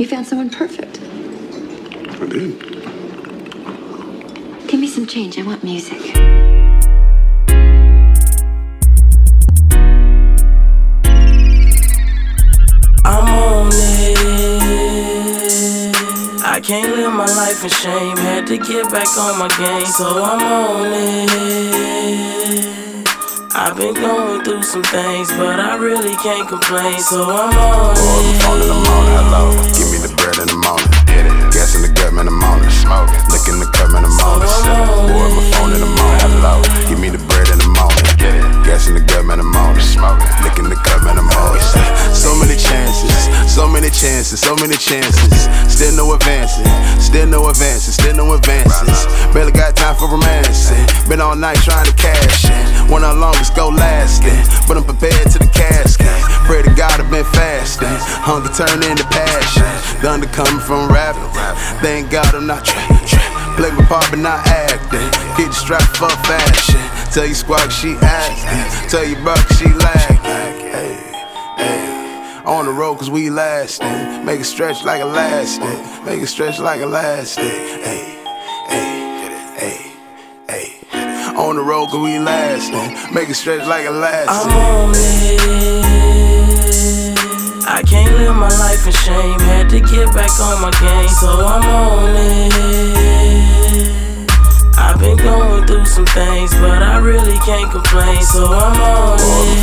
You found someone perfect. I did. Give me some change. I want music. I'm on it. I can't live my life in shame. Had to get back on my game, so I'm on it. I've been going through some things, but I really can't complain, so I'm on Boy, chances, so many chances. Still no advancing, still no advances, still no advances. Barely got time for romancing. Been all night trying to cash in. One of longest go lasting, but I'm prepared to the casket. Pray to God I've been fasting. Hunger turned into passion. The under coming from rapping. Thank God I'm not trapping. Play my part but not acting. Get the strap for fashion. Tell you squawk she acting. Tell you buck she lagging. On the road cause we lasting. Make it stretch like elastic. Make it stretch like elastic. Hey, hey, hey, hey. On the road cause we lasting. Make it stretch like elastic. I'm on it. I can't live my life in shame. Had to get back on my game, so I'm on it. I've been going through some things, but I really can't complain, so I'm on Boy,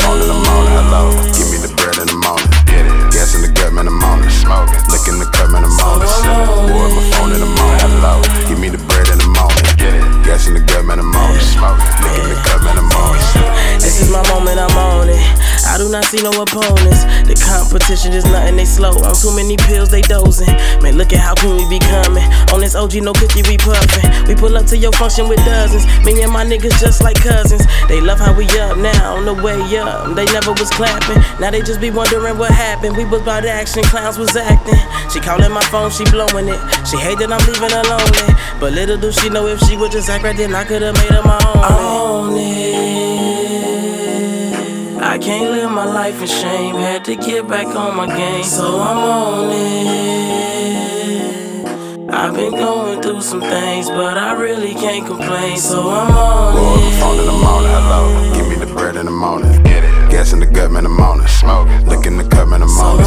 see no opponents. The competition is nothing, they slow. On too many pills, they dozing. Man, look at how clean we be coming. On this OG, no cookie, we puffin'. We pull up to your function with dozens. Me and my niggas just like cousins. They love how we up now, on the way up. They never was clapping. Now they just be wondering what happened. We was about action, clowns was acting. She calling my phone, she blowing it. She hate that I'm leaving her lonely. But little do she know if she would just act right, then I could've made her my own. On it. I can't live my life in shame. Had to get back on my game, so I'm on it. I've been going through some things, but I really can't complain, so I'm on Boy, my phone in the morning, hello. Give me the bread in the morning. Get it. Gas in the gut, man, I'm on it. Smoke it. Look in the cup, man, I'm on it. Boy, my phone